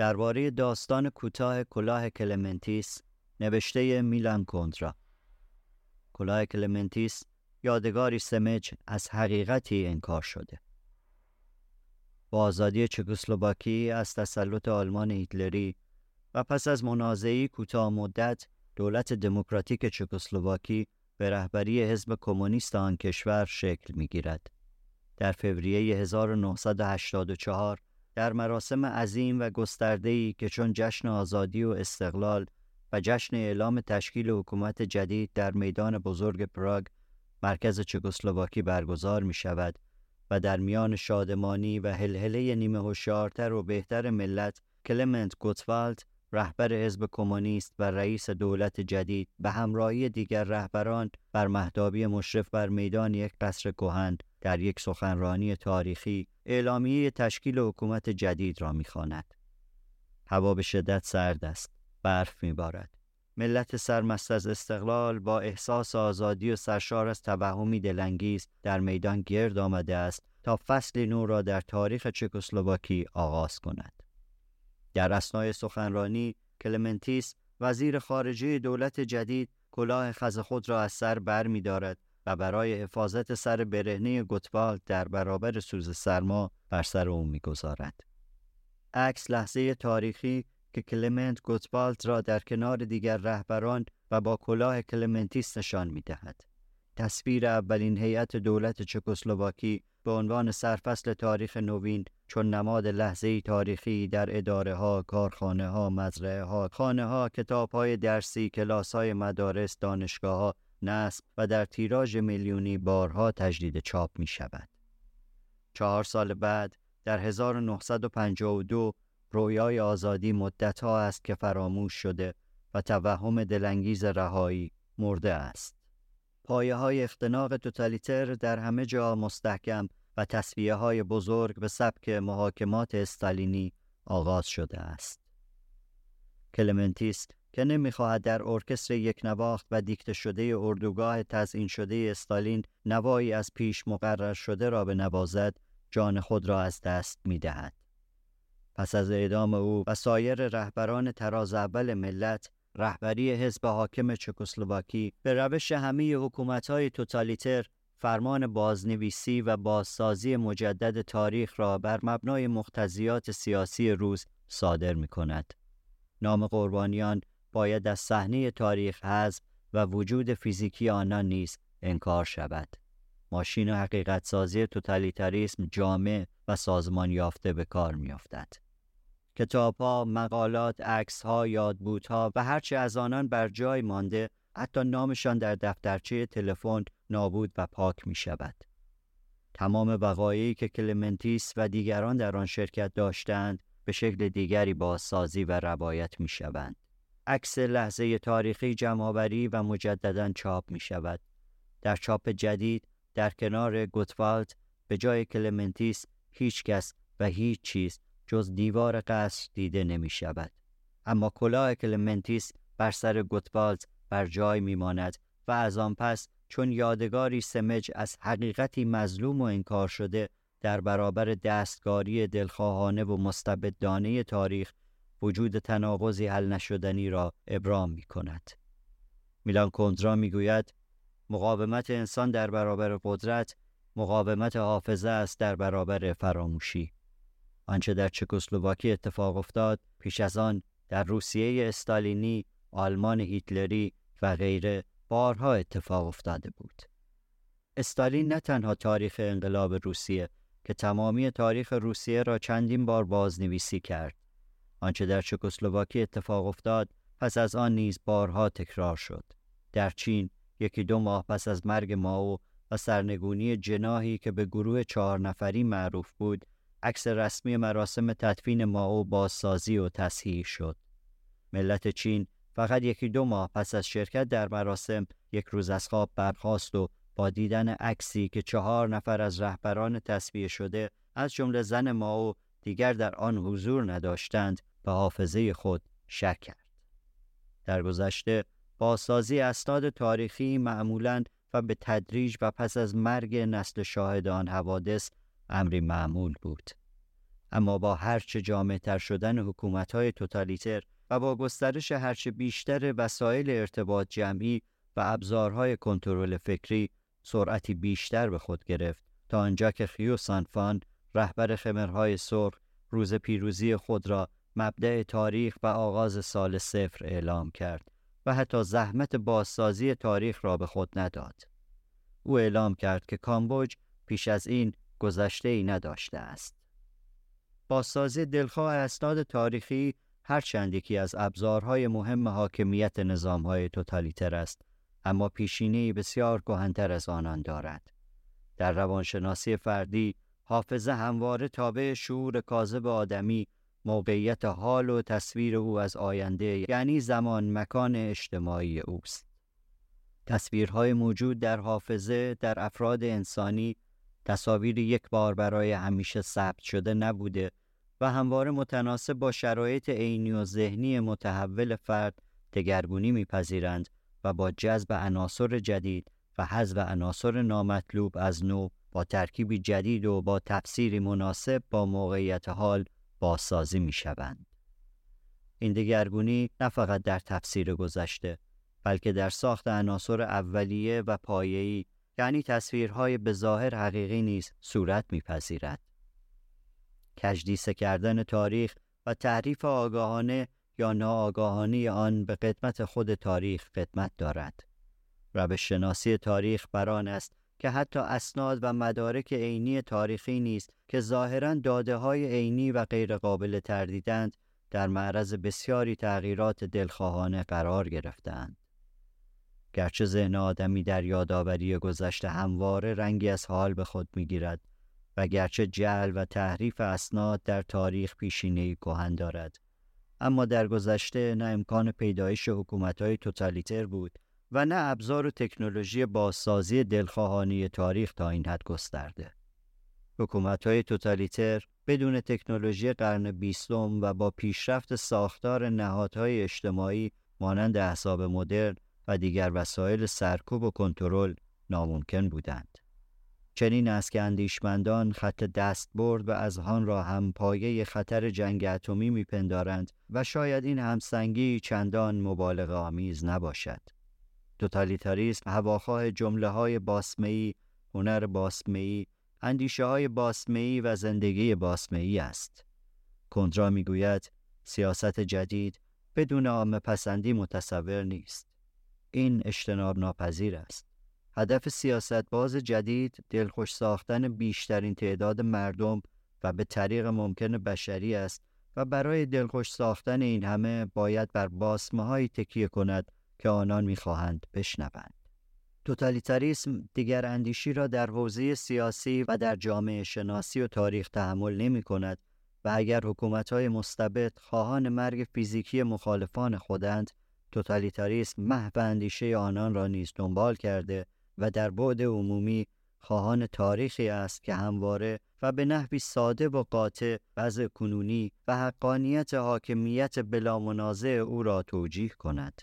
درباره داستان کوتاه کلاه کلمنتیس نوشته میلان کوندرا کلاه کلمنتیس یادگاری سمج از حقیقتی انکار شده با آزادی چکسلواکی از تسلط آلمان هیتلری و پس از منازعه‌ای کوتاه مدت دولت دموکراتیک چکسلواکی به رهبری حزب کمونیست آن کشور شکل می‌گیرد. در فوریه 1984 در مراسم عظیم و گسترده‌ای که چون جشن آزادی و استقلال و جشن اعلام تشکیل حکومت جدید در میدان بزرگ پراگ مرکز چکسلواکی برگزار می شود و در میان شادمانی و هلهله نیمه هوشیارتر و بهتر ملت کلمنت گوتوالد رهبر حزب کمونیست و رئیس دولت جدید به همراهی دیگر رهبران بر مهدابی مشرف بر میدان یک قصر کهن در یک سخنرانی تاریخی اعلامیه تشکیل حکومت جدید را می‌خواند. هوا به شدت سرد است. برف میبارد. ملت سرمست از استقلال با احساس آزادی و سرشار از توهمی دلانگیز در میدان گرد آمده است تا فصل نو را در تاریخ چکسلواکی آغاز کند. در اسنای سخنرانی کلمنتیس وزیر خارجه دولت جدید کلاه خز خود را از سر بر می دارد و برای حفاظت سر برهنه گوتوالد در برابر سوز سرما بر سر او می‌گذارد. عکس لحظه تاریخی که کلمنت گوتوالد را در کنار دیگر رهبران و با کلاه کلمنتیس نشان می دهد. تصویر اولین هیئت دولت چکسلواکی به عنوان سرفصل تاریخ نوین چون نماد لحظه تاریخی در اداره ها، کارخانه ها، مزرعه ها، خانه ها، کتاب های درسی، کلاس های مدارس، دانشگاه ها، نصب و در تیراژ میلیونی بارها تجدید چاپ می شود. چهار سال بعد در 1952 رویای آزادی مدتها است که فراموش شده و توهم دلانگیز رهایی مرده است. پایه های اختناق توتالیتر در همه جا مستحکم و تصویه های بزرگ به سبک محاکمات استالینی آغاز شده است. کلمنتیست که نمی‌خواهد در ارکستر یک نواخت و دیکته شده اردوگاه تزئین شده استالین نوایی از پیش مقرر شده را به نوازد جان خود را از دست می دهد. پس از اعدام او و سایر رهبران تراز اول ملت رهبری حزب حاکم چکسلواکی به روش همه حکومت‌های توتالیتر فرمان بازنویسی و بازسازی مجدد تاریخ را بر مبنای مقتضیات سیاسی روز صادر می کند. نام قربانیان باید از صحنه تاریخ حذف و وجود فیزیکی آنان نیز انکار شود. ماشین حقیقت سازی توتالیتریسم جامع و سازمان یافته به کار می. کتاب ها، مقالات، عکس ها، یادبودها و هرچه از آنان بر جای مانده حتی نامشان در دفترچه تلفن نابود و پاک می شود. تمام وقایعی که کلمنتیس و دیگران در آن شرکت داشتند به شکل دیگری بازسازی و روایت می شوند. عکس لحظه تاریخی جمعآوری و مجددا چاپ می شود. در چاپ جدید در کنار گوتوالد به جای کلمنتیس هیچ کس و هیچ چیز جز دیوار قصر دیده نمی شود. اما کلاه کلمنتیس بر سر گوتوالد بر جای می ماند و از آن پس چون یادگاری سمج از حقیقتی مظلوم و انکار شده در برابر دستکاری دلخواهانه و مستبدانه تاریخ وجود تناقضی حل نشدنی را ابرام می کند. میلان کندرا می گوید مقاومت انسان در برابر قدرت مقاومت حافظه است در برابر فراموشی. آنچه در چکسلواکی اتفاق افتاد پیش از آن در روسیه استالینی، آلمان هیتلری و غیره بارها اتفاق افتاده بود. استالین نه تنها تاریخ انقلاب روسیه که تمامی تاریخ روسیه را چندین بار بازنویسی کرد. آنچه در چکسلواکی اتفاق افتاد پس از آن نیز بارها تکرار شد. در چین یکی دو ماه پس از مرگ ماو و سرنگونی جناهی که به گروه چهار نفری معروف بود، عکس رسمی مراسم تدفین ماو بازسازی و تصحیح شد. ملت چین فقط یکی دو ماه پس از شرکت در مراسم یک روز از خواب برخاست و با دیدن عکسی که چهار نفر از رهبران تصویه شده از جمله زن ماو دیگر در آن حضور نداشتند به حافظه خود شک کرد. در گذشته بازسازی اسناد تاریخی معمولا و به تدریج و پس از مرگ نسل شاهد آن حوادث امری معمول بود. اما با هرچه جامعتر شدن حکومتهای توتالیتر و با گسترش هرچه بیشتر وسایل ارتباط جمعی و ابزارهای کنترل فکری سرعتی بیشتر به خود گرفت تا آنجا که خیو سانفان رهبر خمرهای سرخ روز پیروزی خود را مبدع تاریخ و آغاز سال صفر اعلام کرد و حتی زحمت بازسازی تاریخ را به خود نداد. او اعلام کرد که کامبوج پیش از این گذشته ای نداشته است. بازسازی دلخواه اسناد تاریخی هرچند یکی از ابزارهای مهم حاکمیت نظامهای توتالیتر است اما پیشینه بسیار گهنتر از آنان دارد. در روانشناسی فردی حافظه همواره تابع شعور کاذب آدمی موقعیت حال و تصویر او از آینده یعنی زمان مکان اجتماعی اوست. تصویرهای موجود در حافظه در افراد انسانی تصاویر یک بار برای همیشه ثبت شده نبوده و همواره متناسب با شرایط عینی و ذهنی متحول فرد دگرگونی میپذیرند و با جذب عناصر جدید و حذف عناصر نامطلوب از نو با ترکیبی جدید و با تفسیری مناسب با موقعیت حال بازسازی می شوند. این دگرگونی نه فقط در تفسیر گذشته بلکه در ساخت عناصر اولیه و پایه‌ای یعنی تصویرهای به ظاهر حقیقی نیز صورت میپذیرد. کجدیسه کردن تاریخ و تعریف آگاهانه یا ناآگاهانه آن به قدمت خود تاریخ قدمت دارد. روش شناسی تاریخ بران است که حتی اسناد و مدارک عینی تاریخی نیست که ظاهرا داده های عینی و غیرقابل تردیدند در معرض بسیاری تغییرات دلخواهانه قرار گرفتند. گرچه ذهن آدمی در یادآوری گذشته همواره رنگی از حال به خود می‌گیرد و گرچه جعل و تحریف اسناد در تاریخ پیشینه کهن دارد اما در گذشته نه امکان پیدایش حکومت‌های توتالیتر بود و نه ابزار و تکنولوژی بازسازی دلخواهانی تاریخ تا این حد گسترده. حکومت‌های توتالیتر بدون تکنولوژی قرن بیستم و با پیشرفت ساختار نهادهای اجتماعی مانند احزاب مدرن و دیگر وسایل سرکوب و کنترل ناممکن بودند. چنین است که اندیشمندان خط دستبرد و اذهان را هم پایه خطر جنگ اتمی میپندارند و شاید این همسنگی چندان مبالغه آمیز نباشد. توتالیتاریسم هواخواه جمله های باسمهی، هنر باسمهی، اندیشه های باسمهی و زندگی باسمهی است. کندرا می‌گوید سیاست جدید بدون عامه پسندی متصور نیست. این اجتناب ناپذیر است. هدف سیاست باز جدید دلخوش ساختن بیشترین تعداد مردم و به طریق ممکن بشری است و برای دلخوش ساختن این همه باید بر باسمه های تکیه کند که آنان می‌خواهند بشنوند. توتالیتاریسم دیگر اندیشی را در حوزه سیاسی و در جامعه شناسی و تاریخ تحمل نمی کند و اگر حکومت های مستبد خواهان مرگ فیزیکی مخالفان خودند توتالیتاریسم محو اندیشه آنان را نیز دنبال کرده و در بعد عمومی خواهان تاریخی است که همواره و به نحوی ساده و قاطع وضع کنونی و حقانیت حاکمیت بلا منازع او را توجیه کند.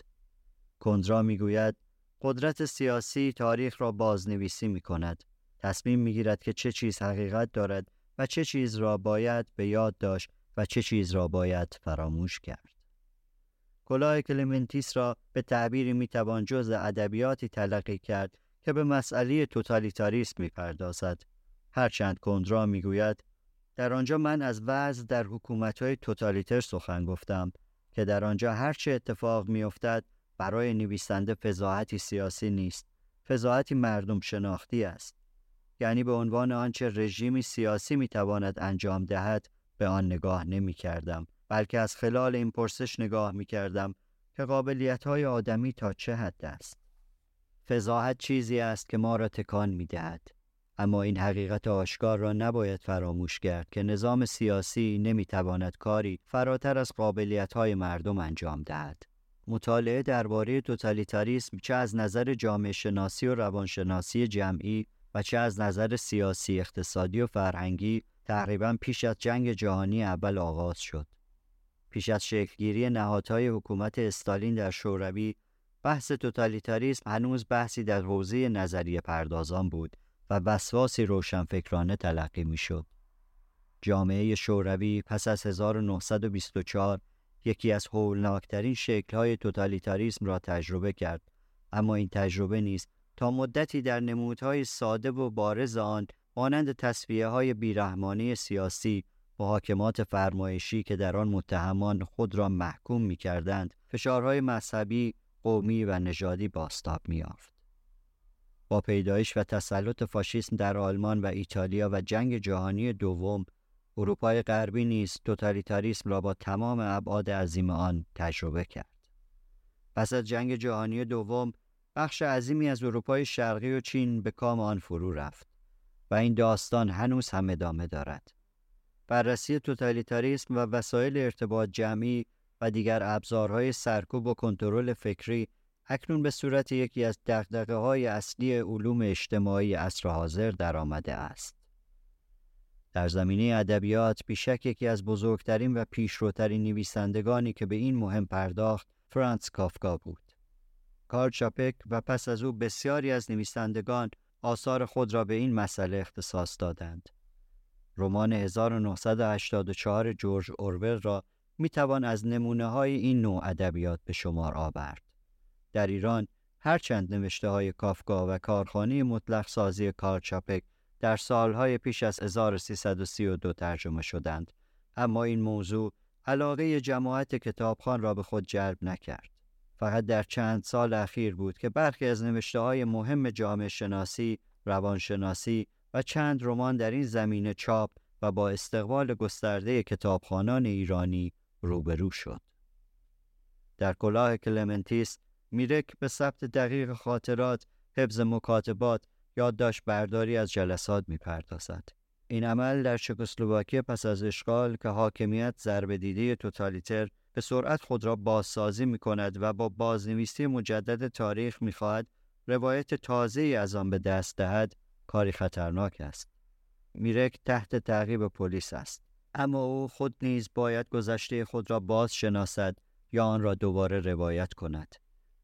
کندرا می‌گوید قدرت سیاسی تاریخ را بازنویسی می کند. تصمیم می گیرد که چه چیز حقیقت دارد و چه چیز را باید به یاد داشت و چه چیز را باید فراموش کرد. کلاه کلمنتیس را به تعبیری می توان جز ادبیاتی تلقی کرد که به مسئله توتالیتاریسم می پردازد. هرچند کندرا می گوید در آنجا من از وضع در حکومت‌های توتالیتر سخن گفتم که در آنجا هرچه اتفاق میافتد برای نویسنده فضاحتی سیاسی نیست فضاحتی مردم شناختی است یعنی به عنوان آنچه رژیمی سیاسی می‌تواند انجام دهد به آن نگاه نمی کردم بلکه از خلال این پرسش نگاه می کردم که قابلیت های آدمی تا چه حد است فضاحت چیزی است که ما را تکان می دهد. اما این حقیقت آشکار را نباید فراموش کرد که نظام سیاسی نمی تواند کاری فراتر از قابلیت های مردم انجام دهد. مطالعه درباره توتالیتاریسم چه از نظر جامعه شناسی و روانشناسی جمعی و چه از نظر سیاسی اقتصادی و فرهنگی تقریبا پیش از جنگ جهانی اول آغاز شد. پیش از شکلگیری نهادهای حکومت استالین در شوروی بحث توتالیتاریسم هنوز بحثی در حوزه نظریه پردازان بود و وسواسی روشنفکرانه تلقی می‌شد. جامعه شوروی پس از 1924 یکی از هولناکترین شکل‌های توتالیتاریسم را تجربه کرد اما این تجربه نیز تا مدتی در نمودهای ساده و بارز آن مانند تصفیه های بیرحمانی سیاسی محاکمات فرمایشی که در آن متهمان خود را محکوم می کردند فشارهای مذهبی قومی و نژادی باستاب میافت با پیدایش و تسلط فاشیسم در آلمان و ایتالیا و جنگ جهانی دوم اروپای غربی نیز توتالیتاریسم را با تمام ابعاد عظیم آن تجربه کرد. پس از جنگ جهانی دوم بخش عظیمی از اروپای شرقی و چین به کام آن فرو رفت و این داستان هنوز هم ادامه دارد. بررسی توتالیتاریسم و وسایل ارتباط جمعی و دیگر ابزارهای سرکوب و کنترل فکری اکنون به صورت یکی از دقدقه های اصلی علوم اجتماعی عصر حاضر درآمده است. در زمینه ادبیات بیشک یکی از بزرگترین و پیشروترین نویسندگانی که به این مهم پرداخت فرانس کافکا بود. کارل چاپک و پس از او بسیاری از نویسندگان آثار خود را به این مسئله اختصاص دادند. رمان 1984 جورج اورول را می توان از نمونه های این نوع ادبیات به شمار آورد. در ایران هرچند نوشته های کافکا و کارخانه مطلق سازی کارچاپک در سالهای پیش از 1332 ترجمه شدند اما این موضوع علاقه جماعت کتابخان را به خود جلب نکرد. فقط در چند سال اخیر بود که برخی از نوشته های مهم جامعه شناسی، روانشناسی و چند رمان در این زمینه چاپ و با استقبال گسترده کتابخانان ایرانی روبرو شد. در کلاه کلمنتیس میرک به ثبت دقیق خاطرات، حفظ مکاتبات، یادداشت برداری از جلسات می‌پردازد. این عمل در چکسلواکی پس از اشغال که حاکمیت ضربه دیده توتالیتر به سرعت خود را بازسازی می کند و با بازنویسی مجدد تاریخ می خواهد روایت تازه از آن به دست دهد کاری خطرناک است. میرک تحت تعقیب پلیس است. اما او خود نیز باید گذشته خود را باز شناسد یا آن را دوباره روایت کند.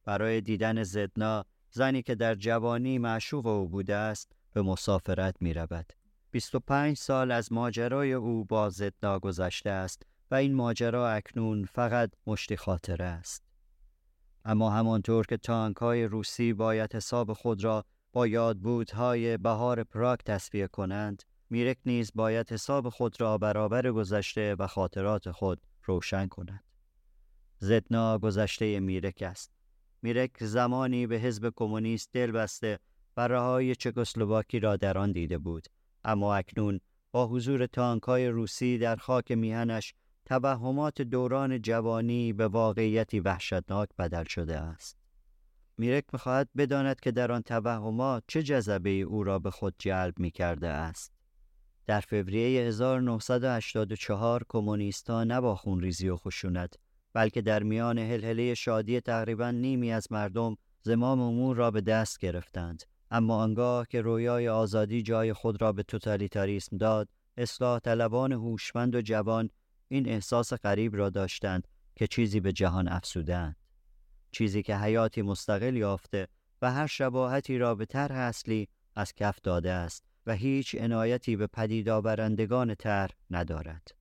برای دیدن زدنا زنی که در جوانی معشوق او بوده است به مسافرت می رود. 25 سال از ماجرای او با زدنا گذشته است و این ماجرا اکنون فقط مشتی خاطره است. اما همانطور که تانک های روسی باید حساب خود را با یادبودهای بهار پراگ تصفیه کنند، میرک نیز باید حساب خود را برابر گذشته و خاطرات خود روشن کند. زدنا گذشته میرک است. میرک زمانی به حزب کمونیست دل بسته و رهای چکسلواکی را در آن دیده بود اما اکنون با حضور تانکای روسی در خاک میهنش توهمات دوران جوانی به واقعیتی وحشتناک بدل شده است میرک می‌خواهد بداند که در آن توهمات چه جذبه او را به خود جلب می کرده است. در فوریه 1984 کمونیستان نه با خونریزی و خشونت بلکه در میان هلهله شادی تقریبا نیمی از مردم زمام امور را به دست گرفتند. اما آنگاه که رویای آزادی جای خود را به توتالیتاریسم داد اصلاح طلبان هوشمند و جوان این احساس غریب را داشتند که چیزی به جهان افسودند چیزی که حیاتی مستقل یافته و هر شباهتی را به طرح اصلی از کف داده است و هیچ عنایتی به پدید آورندگان طرح ندارد.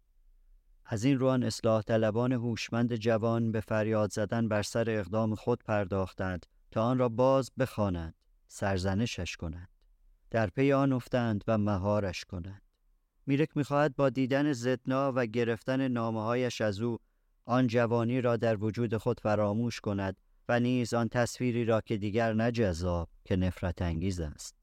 از این روان اصلاح طلبان هوشمند جوان به فریاد زدن بر سر اقدام خود پرداختند تا آن را باز بخوانند سرزنشش کنند در پی آن افتند و مهارش کنند. میرک می‌خواهد با دیدن زدنا و گرفتن نامههایش از او آن جوانی را در وجود خود فراموش کند و نیز آن تصویری را که دیگر نه جذاب که نفرت انگیز است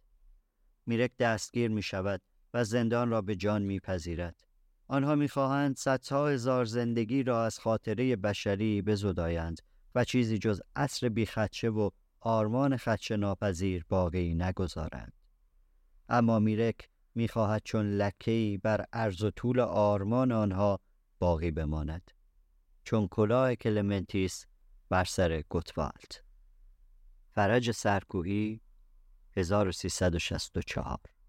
میرک دستگیر می شود و زندان را به جان میپذیرد آنها می‌خواهند صدها هزار زندگی را از خاطره بشری بزدایند و چیزی جز عصر بیخدشه و آرمان خدشه ناپذیر باقی نگذارند. اما میرک می‌خواهد چون لکهی بر عرض و طول آرمان آنها باقی بماند. چون کلاه کلمنتیس بر سر گوتوالد. فرج سرکوهی 1364